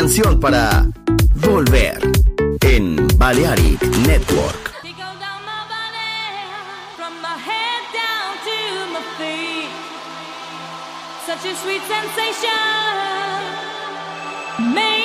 Canción para volver en Balearic Network. Such a sweet sensation makes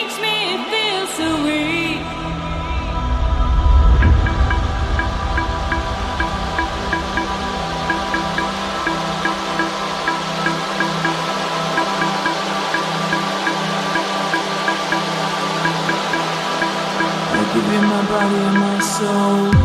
my body and my soul.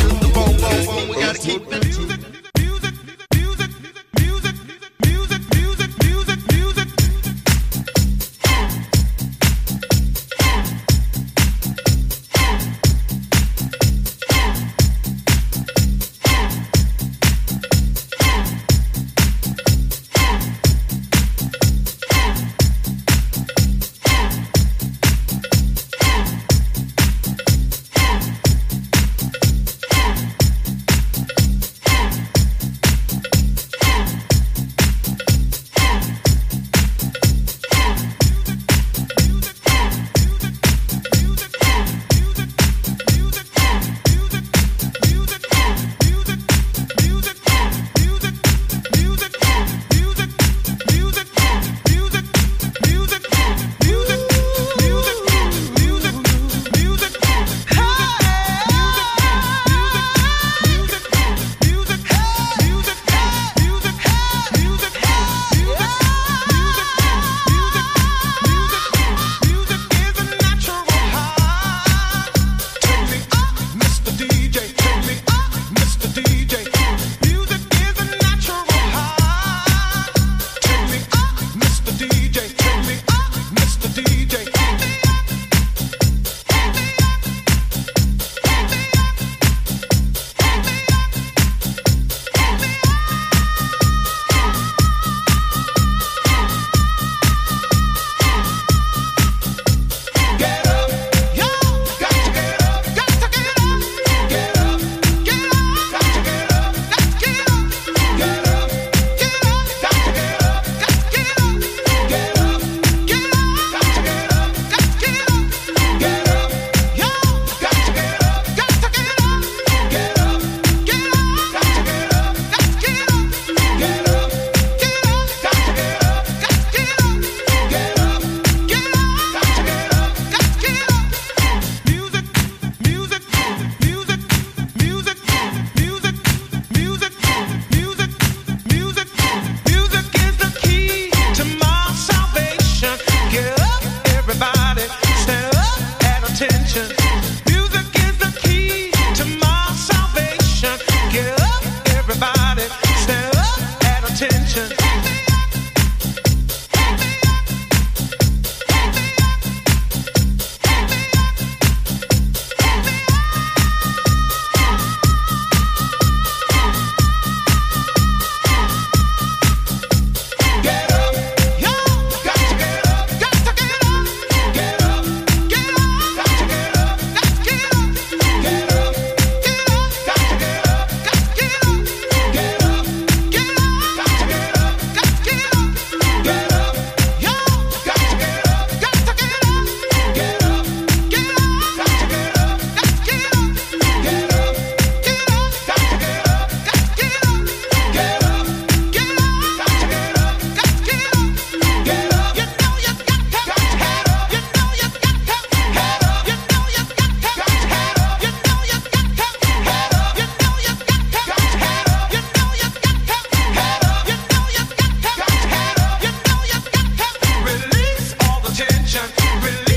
religion, religion.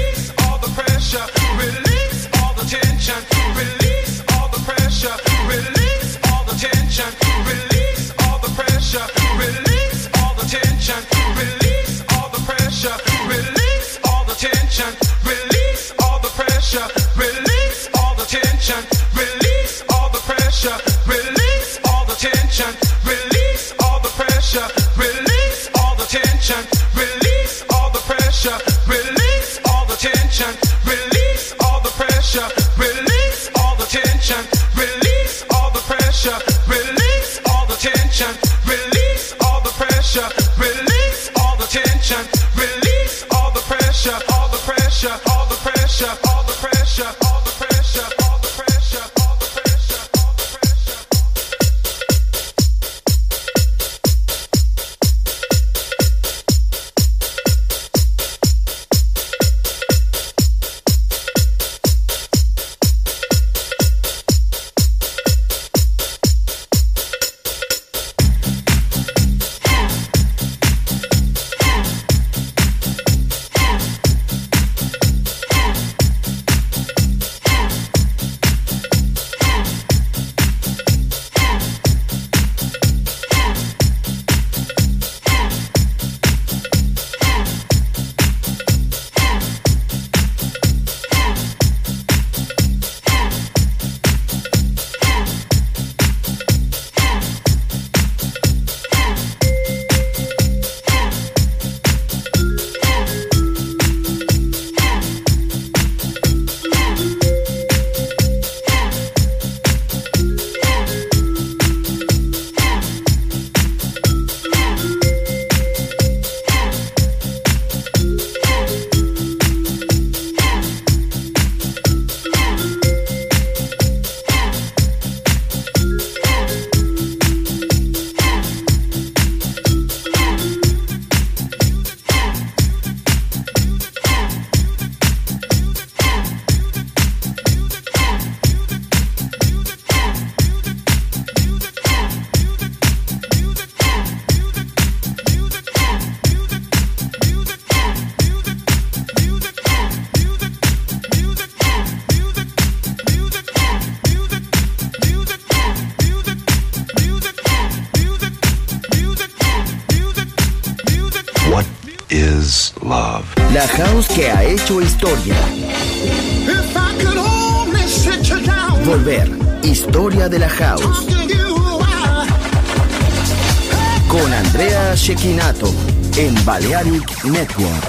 Balearic Network.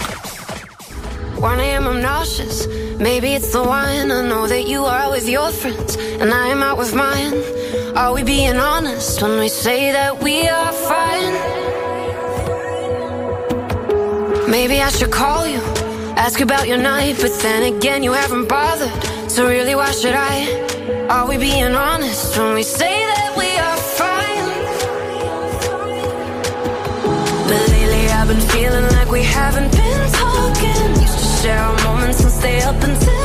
1 a.m. I'm nauseous. Maybe it's the wine. I know that you are with your friends, and I am out with mine. Are we being honest when we say that we are fine? Maybe I should call you, ask about your night, but then again, you haven't bothered. So, really, why should I? Are we being honest when we say I've been feeling like we haven't been talking. Used to share our moments and stay up until